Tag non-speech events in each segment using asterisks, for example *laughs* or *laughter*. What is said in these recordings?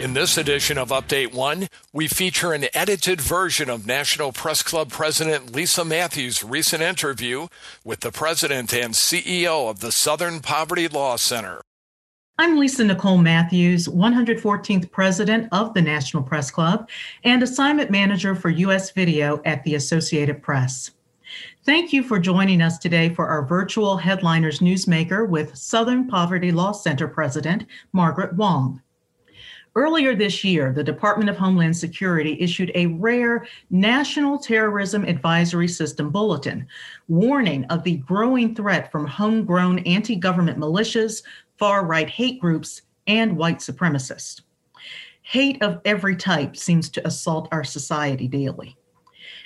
In this edition of Update One, we feature an edited version of National Press Club President Lisa Matthews' recent interview with the President and CEO of the Southern Poverty Law Center. I'm Lisa Nicole Matthews, 114th President of the National Press Club and Assignment Manager for U.S. Video at the Associated Press. Thank you for joining us today for our virtual Headliners Newsmaker with Southern Poverty Law Center President Margaret Huang. Earlier this year, the Department of Homeland Security issued a rare National Terrorism Advisory System bulletin warning of the growing threat from homegrown anti government militias, far right hate groups, and white supremacists. Hate of every type seems to assault our society daily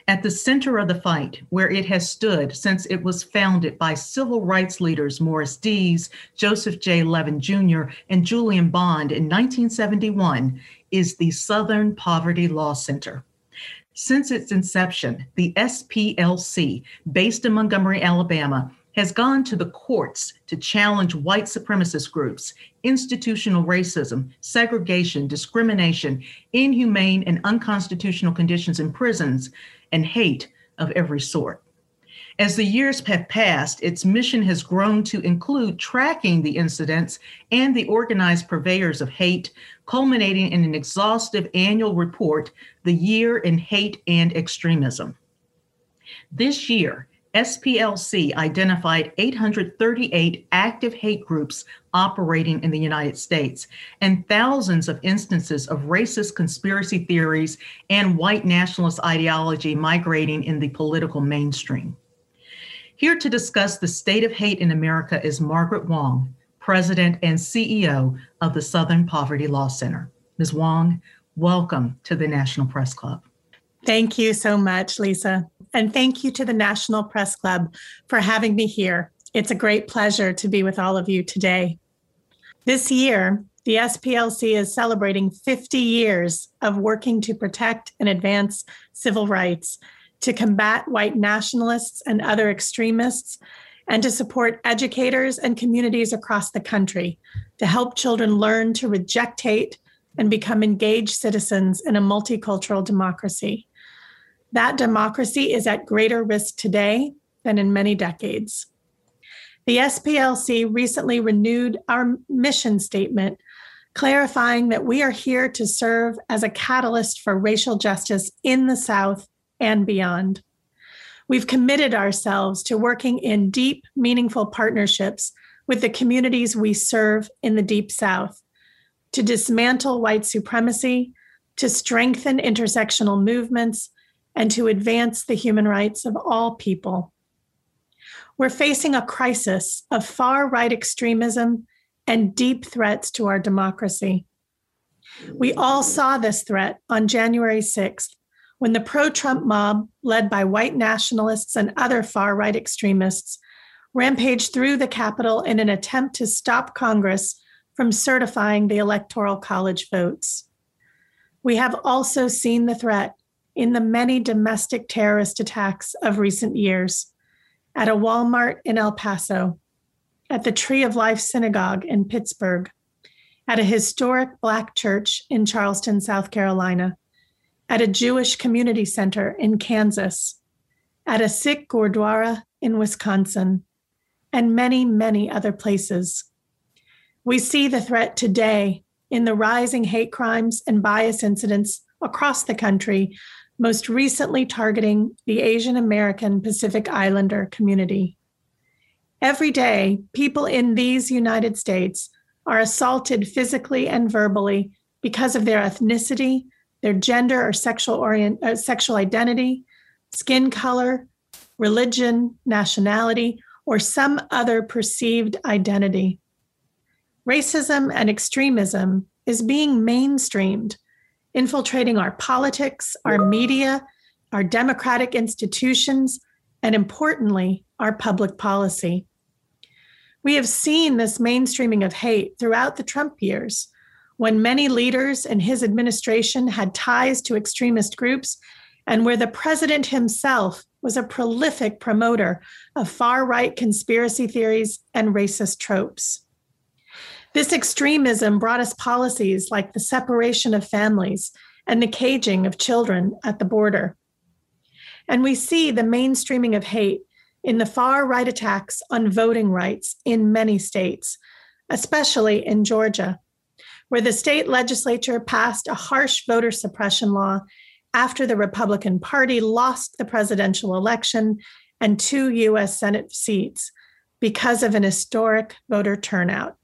at the center of the fight, where it has stood since it was founded by civil rights leaders Morris Dees, Joseph J. Levin Jr., and Julian Bond in 1971, is the Southern Poverty Law Center. Since its inception, the SPLC, based in Montgomery, Alabama, has gone to the courts to challenge white supremacist groups, institutional racism, segregation, discrimination, inhumane and unconstitutional conditions in prisons, and hate of every sort. As the years have passed, its mission has grown to include tracking the incidents and the organized purveyors of hate, culminating in an exhaustive annual report, The Year in Hate and Extremism. This year, SPLC identified 838 active hate groups operating in the United States and thousands of instances of racist conspiracy theories and white nationalist ideology migrating in the political mainstream. Here to discuss the state of hate in America is Margaret Huang, President and CEO of the Southern Poverty Law Center. Ms. Huang, welcome to the National Press Club. Thank you so much, Lisa. And thank you to the National Press Club for having me here. It's a great pleasure to be with all of you today. This year, the SPLC is celebrating 50 years of working to protect and advance civil rights, to combat white nationalists and other extremists, and to support educators and communities across the country to help children learn to reject hate and become engaged citizens in a multicultural democracy. That democracy is at greater risk today than in many decades. The SPLC recently renewed our mission statement, clarifying that we are here to serve as a catalyst for racial justice in the South and beyond. We've committed ourselves to working in deep, meaningful partnerships with the communities we serve in the Deep South to dismantle white supremacy, to strengthen intersectional movements, and to advance the human rights of all people. We're facing a crisis of far right extremism and deep threats to our democracy. We all saw this threat on January 6th when the pro Trump mob, led by white nationalists and other far right extremists, rampaged through the Capitol in an attempt to stop Congress from certifying the Electoral College votes. We have also seen the threat in the many domestic terrorist attacks of recent years at a Walmart in El Paso, at the Tree of Life Synagogue in Pittsburgh, at a historic Black church in Charleston, South Carolina, at a Jewish community center in Kansas, at a Sikh Gurdwara in Wisconsin, and many, many other places. We see the threat today in the rising hate crimes and bias incidents across the country most recently targeting the Asian American Pacific Islander community. Every day, people in these United States are assaulted physically and verbally because of their ethnicity, their gender or sexual orient, uh, sexual identity, skin color, religion, nationality, or some other perceived identity. Racism and extremism is being mainstreamed infiltrating our politics, our media, our democratic institutions, and importantly, our public policy. We have seen this mainstreaming of hate throughout the Trump years, when many leaders in his administration had ties to extremist groups, and where the president himself was a prolific promoter of far right conspiracy theories and racist tropes. This extremism brought us policies like the separation of families and the caging of children at the border. And we see the mainstreaming of hate in the far right attacks on voting rights in many states, especially in Georgia, where the state legislature passed a harsh voter suppression law after the Republican Party lost the presidential election and two US Senate seats because of an historic voter turnout,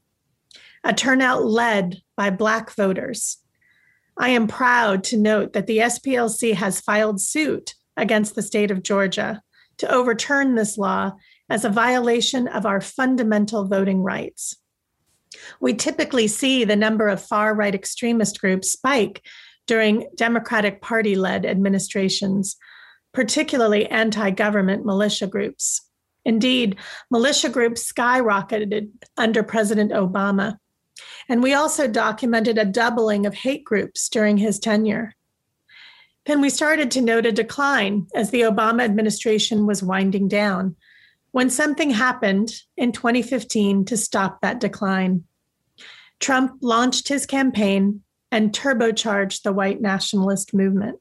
a turnout led by Black voters. I am proud to note that the SPLC has filed suit against the state of Georgia to overturn this law as a violation of our fundamental voting rights. We typically see the number of far right extremist groups spike during Democratic Party led administrations, particularly anti government militia groups. Indeed, militia groups skyrocketed under President Obama. And we also documented a doubling of hate groups during his tenure. Then we started to note a decline as the Obama administration was winding down, when something happened in 2015 to stop that decline. Trump launched his campaign and turbocharged the white nationalist movement.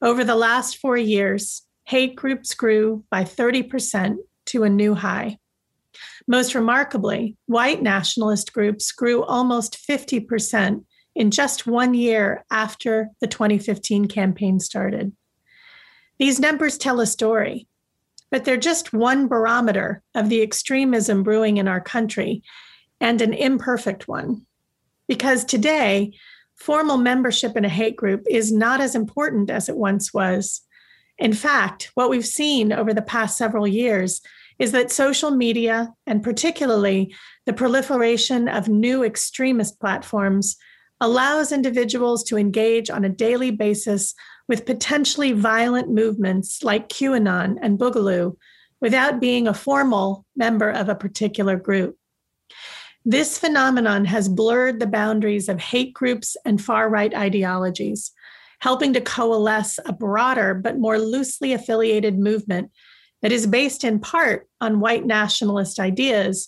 Over the last four years, hate groups grew by 30% to a new high. Most remarkably, white nationalist groups grew almost 50% in just one year after the 2015 campaign started. These numbers tell a story, but they're just one barometer of the extremism brewing in our country and an imperfect one. Because today, formal membership in a hate group is not as important as it once was. In fact, what we've seen over the past several years is that social media, and particularly the proliferation of new extremist platforms, allows individuals to engage on a daily basis with potentially violent movements like QAnon and Boogaloo without being a formal member of a particular group. This phenomenon has blurred the boundaries of hate groups and far right ideologies, helping to coalesce a broader but more loosely affiliated movement that is based in part on white nationalist ideas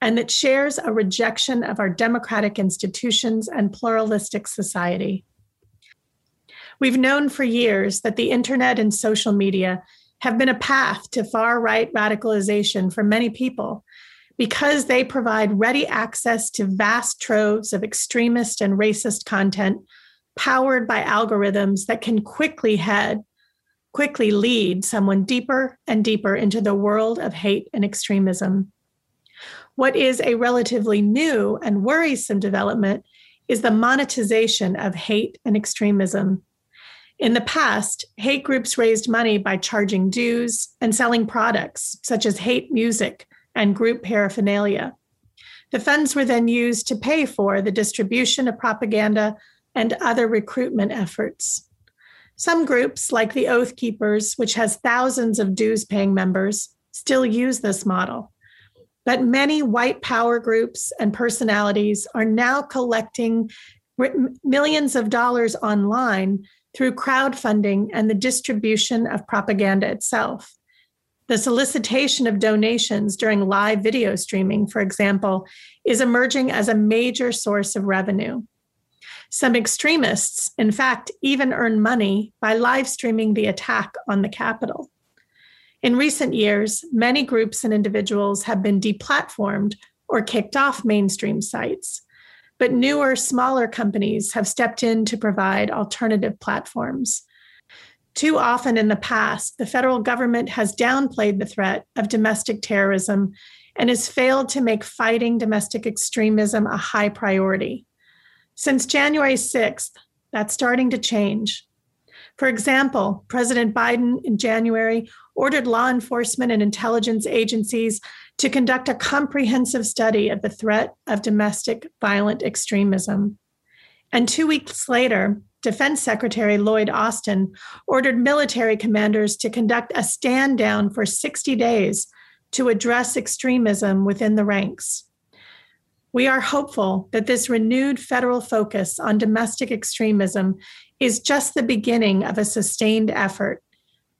and that shares a rejection of our democratic institutions and pluralistic society. We've known for years that the internet and social media have been a path to far right radicalization for many people because they provide ready access to vast troves of extremist and racist content powered by algorithms that can quickly head quickly lead someone deeper and deeper into the world of hate and extremism what is a relatively new and worrisome development is the monetization of hate and extremism. In the past, hate groups raised money by charging dues and selling products such as hate music and group paraphernalia. The funds were then used to pay for the distribution of propaganda and other recruitment efforts. Some groups, like the Oath Keepers, which has thousands of dues paying members, still use this model. But many white power groups and personalities are now collecting millions of dollars online through crowdfunding and the distribution of propaganda itself. The solicitation of donations during live video streaming, for example, is emerging as a major source of revenue. Some extremists, in fact, even earn money by live streaming the attack on the Capitol. In recent years, many groups and individuals have been deplatformed or kicked off mainstream sites. But newer, smaller companies have stepped in to provide alternative platforms. Too often in the past, the federal government has downplayed the threat of domestic terrorism and has failed to make fighting domestic extremism a high priority. Since January 6th, that's starting to change. For example, President Biden in January ordered law enforcement and intelligence agencies to conduct a comprehensive study of the threat of domestic violent extremism. And two weeks later, Defense Secretary Lloyd Austin ordered military commanders to conduct a stand down for 60 days to address extremism within the ranks. We are hopeful that this renewed federal focus on domestic extremism is just the beginning of a sustained effort.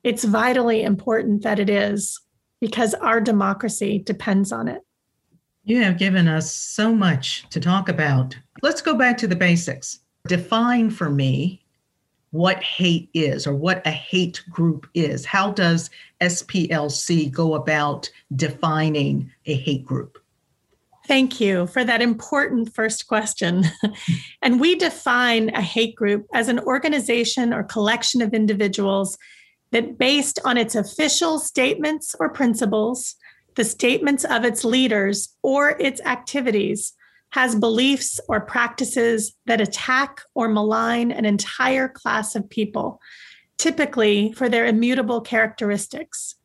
It's vitally important that it is because our democracy depends on it. You have given us so much to talk about. Let's go back to the basics. Define for me what hate is or what a hate group is. How does SPLC go about defining a hate group? Thank you for that important first question. *laughs* and we define a hate group as an organization or collection of individuals that, based on its official statements or principles, the statements of its leaders, or its activities, has beliefs or practices that attack or malign an entire class of people, typically for their immutable characteristics.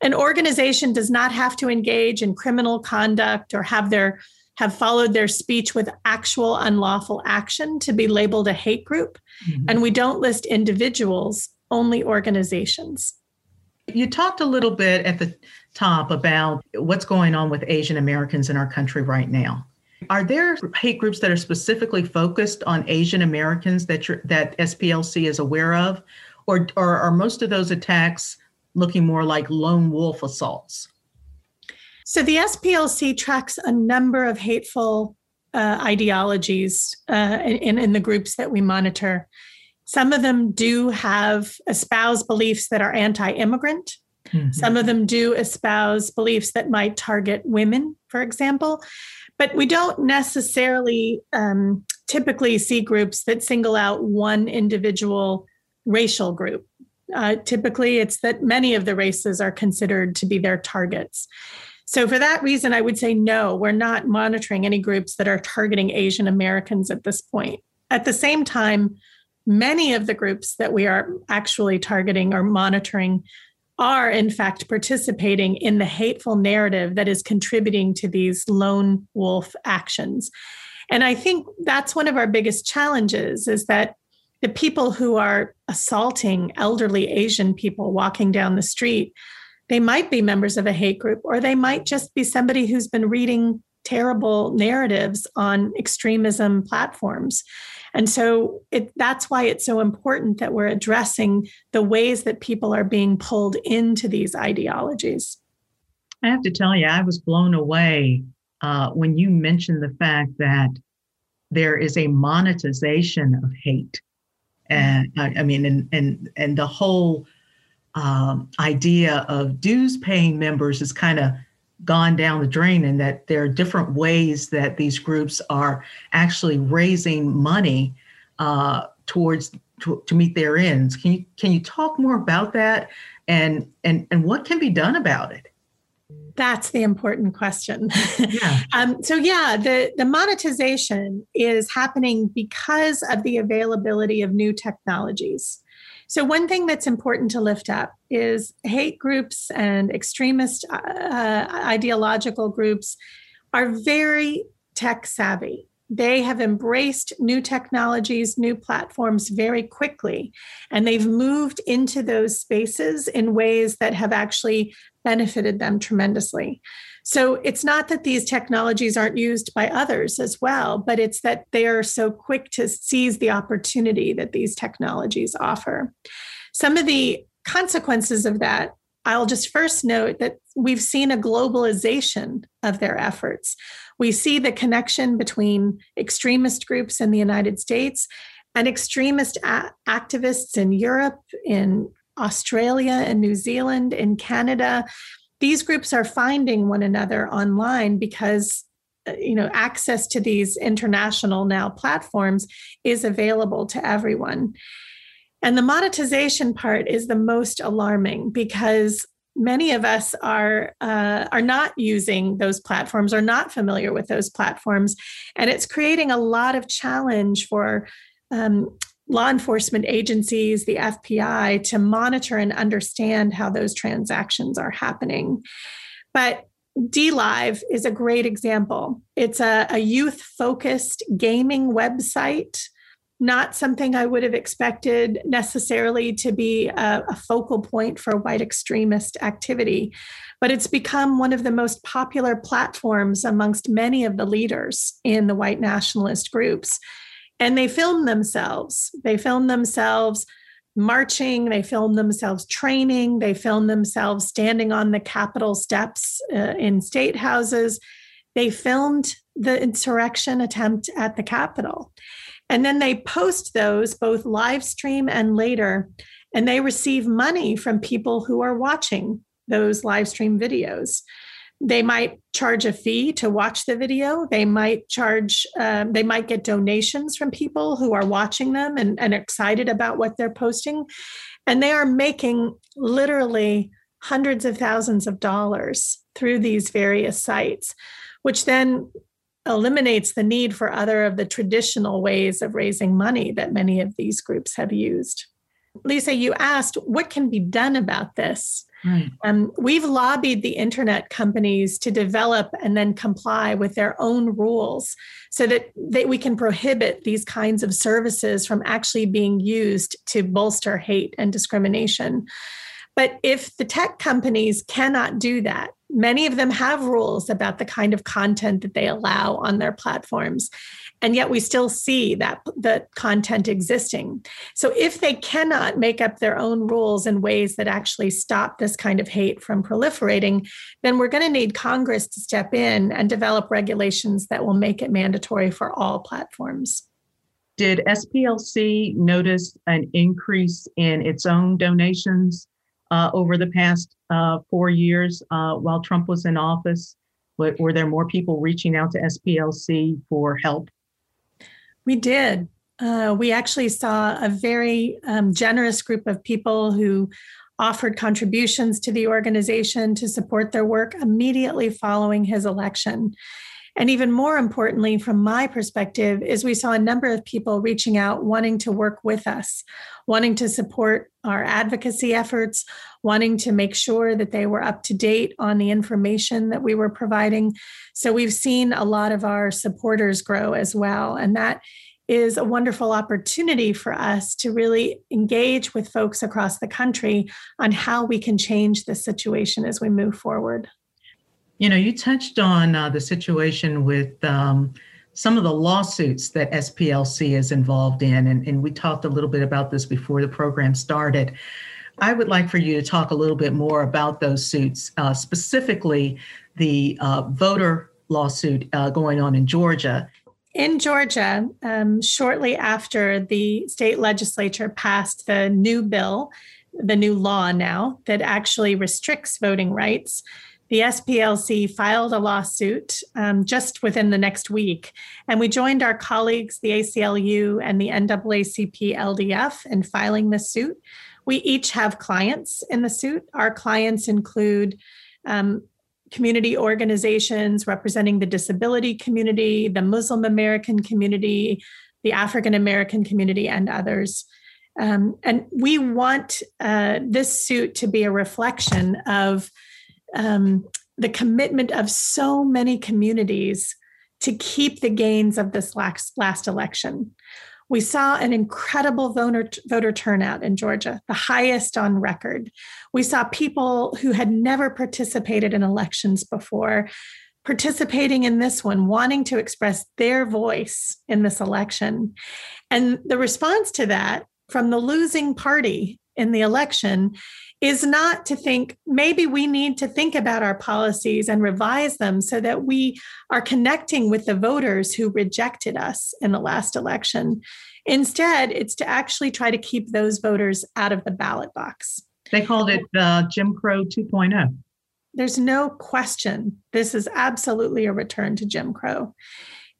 An organization does not have to engage in criminal conduct or have their have followed their speech with actual unlawful action to be labeled a hate group. Mm-hmm. And we don't list individuals, only organizations. You talked a little bit at the top about what's going on with Asian Americans in our country right now. Are there hate groups that are specifically focused on Asian Americans that that SPLC is aware of, or, or are most of those attacks looking more like lone wolf assaults? So the SPLC tracks a number of hateful uh, ideologies uh, in, in the groups that we monitor. Some of them do have espouse beliefs that are anti immigrant. Mm-hmm. Some of them do espouse beliefs that might target women, for example. But we don't necessarily um, typically see groups that single out one individual racial group. Uh, typically, it's that many of the races are considered to be their targets. So, for that reason, I would say no, we're not monitoring any groups that are targeting Asian Americans at this point. At the same time, many of the groups that we are actually targeting or monitoring are, in fact, participating in the hateful narrative that is contributing to these lone wolf actions. And I think that's one of our biggest challenges is that the people who are assaulting elderly Asian people walking down the street, they might be members of a hate group, or they might just be somebody who's been reading terrible narratives on extremism platforms. And so it, that's why it's so important that we're addressing the ways that people are being pulled into these ideologies. I have to tell you, I was blown away uh, when you mentioned the fact that there is a monetization of hate. And I, mean, and, and, and the whole um, idea of dues paying members is kind of gone down the drain and that there are different ways that these groups are actually raising money uh, towards to, to, meet their ends. Can you can you talk more about that and and and what can be done about it? That's the important question. Yeah. *laughs* um, so yeah, the the monetization is happening because of the availability of new technologies. So, one thing that's important to lift up is hate groups and extremist uh, uh, ideological groups are very tech savvy. They have embraced new technologies, new platforms very quickly, and they've moved into those spaces in ways that have actually benefited them tremendously. So it's not that these technologies aren't used by others as well, but it's that they are so quick to seize the opportunity that these technologies offer. Some of the consequences of that, I'll just first note that we've seen a globalization of their efforts. We see the connection between extremist groups in the United States and extremist a- activists in Europe, in Australia and New Zealand, in Canada, these groups are finding one another online because uh, you know access to these international now platforms is available to everyone. And the monetization part is the most alarming because many of us are uh, are not using those platforms or not familiar with those platforms. And it's creating a lot of challenge for um, law enforcement agencies, the FBI, to monitor and understand how those transactions are happening. But DLive is a great example. It's a, a youth focused gaming website not something I would have expected necessarily to be a, a, focal point for white extremist activity, but it's become one of the most popular platforms amongst many of the leaders in the white nationalist groups. And they film themselves. They film themselves marching, they film themselves training, they film themselves standing on the Capitol steps uh, in state houses. They filmed the insurrection attempt at the Capitol. And then they post those both live stream and later, and they receive money from people who are watching those live stream videos. They might charge a fee to watch the video. They might charge, um, they might get donations from people who are watching them and, and excited about what they're posting. And they are making literally hundreds of thousands of dollars through these various sites, which then eliminates the need for other of the traditional ways of raising money that many of these groups have used. Lisa, you asked what can be done about this. Right. Um, we've lobbied the internet companies to develop and then comply with their own rules so that they, we can prohibit these kinds of services from actually being used to bolster hate and discrimination. But if the tech companies cannot do that, many of them have rules about the kind of content that they allow on their platforms and yet we still see that the content existing so if they cannot make up their own rules in ways that actually stop this kind of hate from proliferating then we're going to need congress to step in and develop regulations that will make it mandatory for all platforms did SPLC notice an increase in its own donations uh, over the past uh, four years uh, while Trump was in office? Were, there more people reaching out to SPLC for help? We did. Uh, we actually saw a very um, generous group of people who offered contributions to the organization to support their work immediately following his election. And even more importantly, from my perspective, is we saw a number of people reaching out wanting to work with us, wanting to support our advocacy efforts, wanting to make sure that they were up to date on the information that we were providing. So we've seen a lot of our supporters grow as well. And that is a wonderful opportunity for us to really engage with folks across the country on how we can change the situation as we move forward. You know, you touched on uh, the situation with um, some of the lawsuits that SPLC is involved in, and, and we talked a little bit about this before the program started. I would like for you to talk a little bit more about those suits, uh, specifically the uh, voter lawsuit uh, going on in Georgia. In Georgia, um, shortly after the state legislature passed the new bill, the new law now that actually restricts voting rights, the SPLC filed a lawsuit um, just within the next week, and we joined our colleagues, the ACLU and the NAACP LDF, in filing this suit. We each have clients in the suit. Our clients include um, community organizations representing the disability community, the Muslim American community, the African American community, and others. Um, and we want uh, this suit to be a reflection of um, the commitment of so many communities to keep the gains of this last, last election. We saw an incredible voter, voter turnout in Georgia, the highest on record. We saw people who had never participated in elections before participating in this one, wanting to express their voice in this election. And the response to that from the losing party in the election is not to think maybe we need to think about our policies and revise them so that we are connecting with the voters who rejected us in the last election. Instead, it's to actually try to keep those voters out of the ballot box. They called it uh, Jim Crow 2.0. There's no question this is absolutely a return to Jim Crow.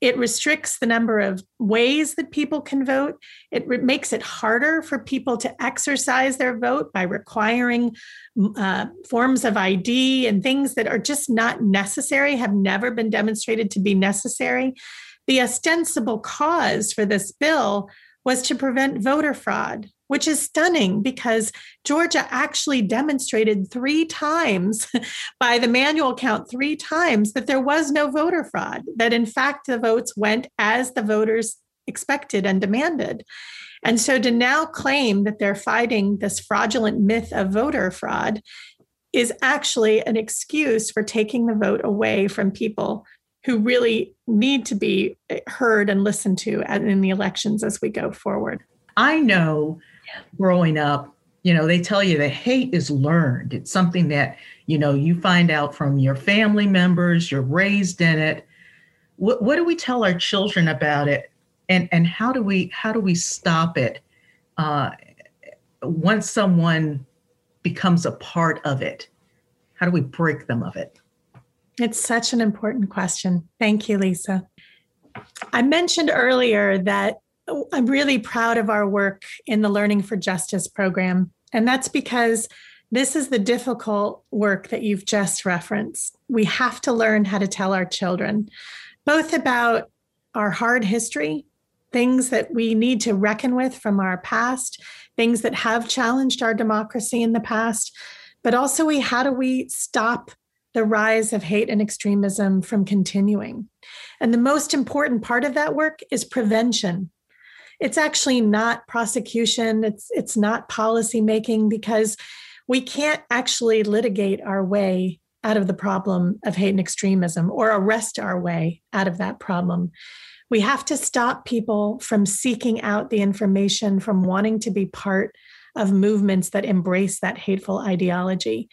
It restricts the number of ways that people can vote. It re- makes it harder for people to exercise their vote by requiring uh, forms of ID and things that are just not necessary, have never been demonstrated to be necessary. The ostensible cause for this bill was to prevent voter fraud which is stunning because Georgia actually demonstrated three times *laughs* by the manual count, three times that there was no voter fraud, that in fact the votes went as the voters expected and demanded. And so to now claim that they're fighting this fraudulent myth of voter fraud is actually an excuse for taking the vote away from people who really need to be heard and listened to in the elections as we go forward. I know growing up, you know, they tell you that hate is learned. It's something that, you know, you find out from your family members, you're raised in it. What, what do we tell our children about it? And, and how do we how do we stop it uh, once someone becomes a part of it? How do we break them of it? It's such an important question. Thank you, Lisa. I mentioned earlier that I'm really proud of our work in the Learning for Justice program. And that's because this is the difficult work that you've just referenced. We have to learn how to tell our children both about our hard history, things that we need to reckon with from our past, things that have challenged our democracy in the past, but also we how do we stop the rise of hate and extremism from continuing? And the most important part of that work is prevention. It's actually not prosecution, it's it's not policy making because we can't actually litigate our way out of the problem of hate and extremism or arrest our way out of that problem. We have to stop people from seeking out the information, from wanting to be part of movements that embrace that hateful ideology.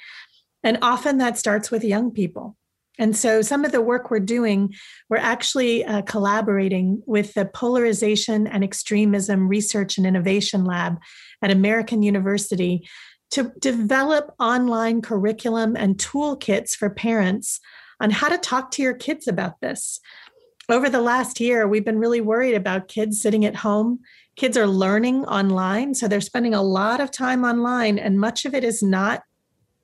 And often that starts with young people. And so, some of the work we're doing, we're actually uh, collaborating with the Polarization and Extremism Research and Innovation Lab at American University to develop online curriculum and toolkits for parents on how to talk to your kids about this. Over the last year, we've been really worried about kids sitting at home kids are learning online. So they're spending a lot of time online, and much of it is not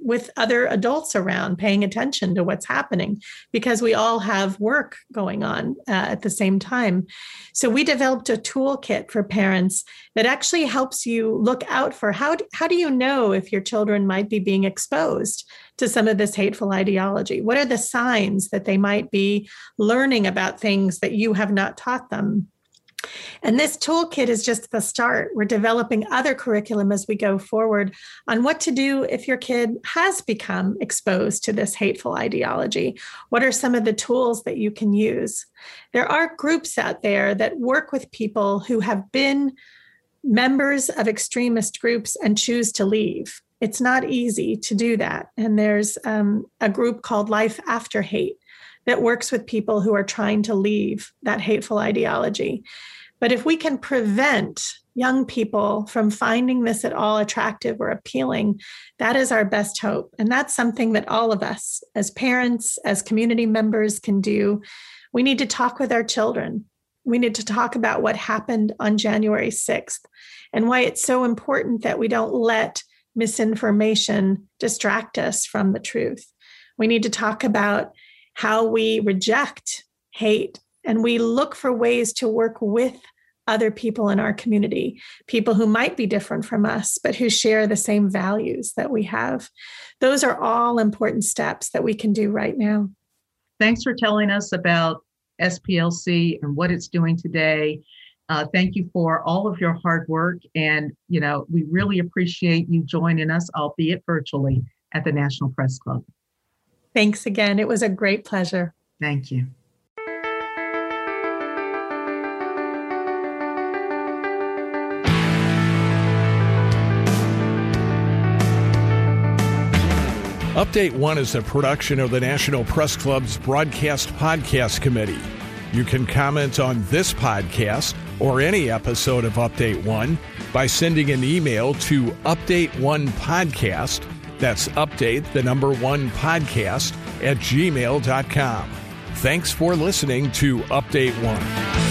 with other adults around paying attention to what's happening because we all have work going on uh, at the same time. So we developed a toolkit for parents that actually helps you look out for how do, how do you know if your children might be being exposed to some of this hateful ideology? What are the signs that they might be learning about things that you have not taught them? And this toolkit is just the start. We're developing other curriculum as we go forward on what to do if your kid has become exposed to this hateful ideology. What are some of the tools that you can use? There are groups out there that work with people who have been members of extremist groups and choose to leave. It's not easy to do that. And there's um, a group called Life After Hate that works with people who are trying to leave that hateful ideology. But if we can prevent young people from finding this at all attractive or appealing, that is our best hope. And that's something that all of us, as parents, as community members, can do. We need to talk with our children. We need to talk about what happened on January 6th and why it's so important that we don't let misinformation distract us from the truth. We need to talk about how we reject hate and we look for ways to work with other people in our community, people who might be different from us, but who share the same values that we have. Those are all important steps that we can do right now. Thanks for telling us about SPLC and what it's doing today. Uh, thank you for all of your hard work. And, you know, we really appreciate you joining us, albeit virtually, at the National Press Club. Thanks again. It was a great pleasure. Thank you. Update One is a production of the National Press Club's Broadcast Podcast Committee. You can comment on this podcast or any episode of Update One by sending an email to Update One Podcast that's update the number one podcast at gmail.com. Thanks for listening to Update One.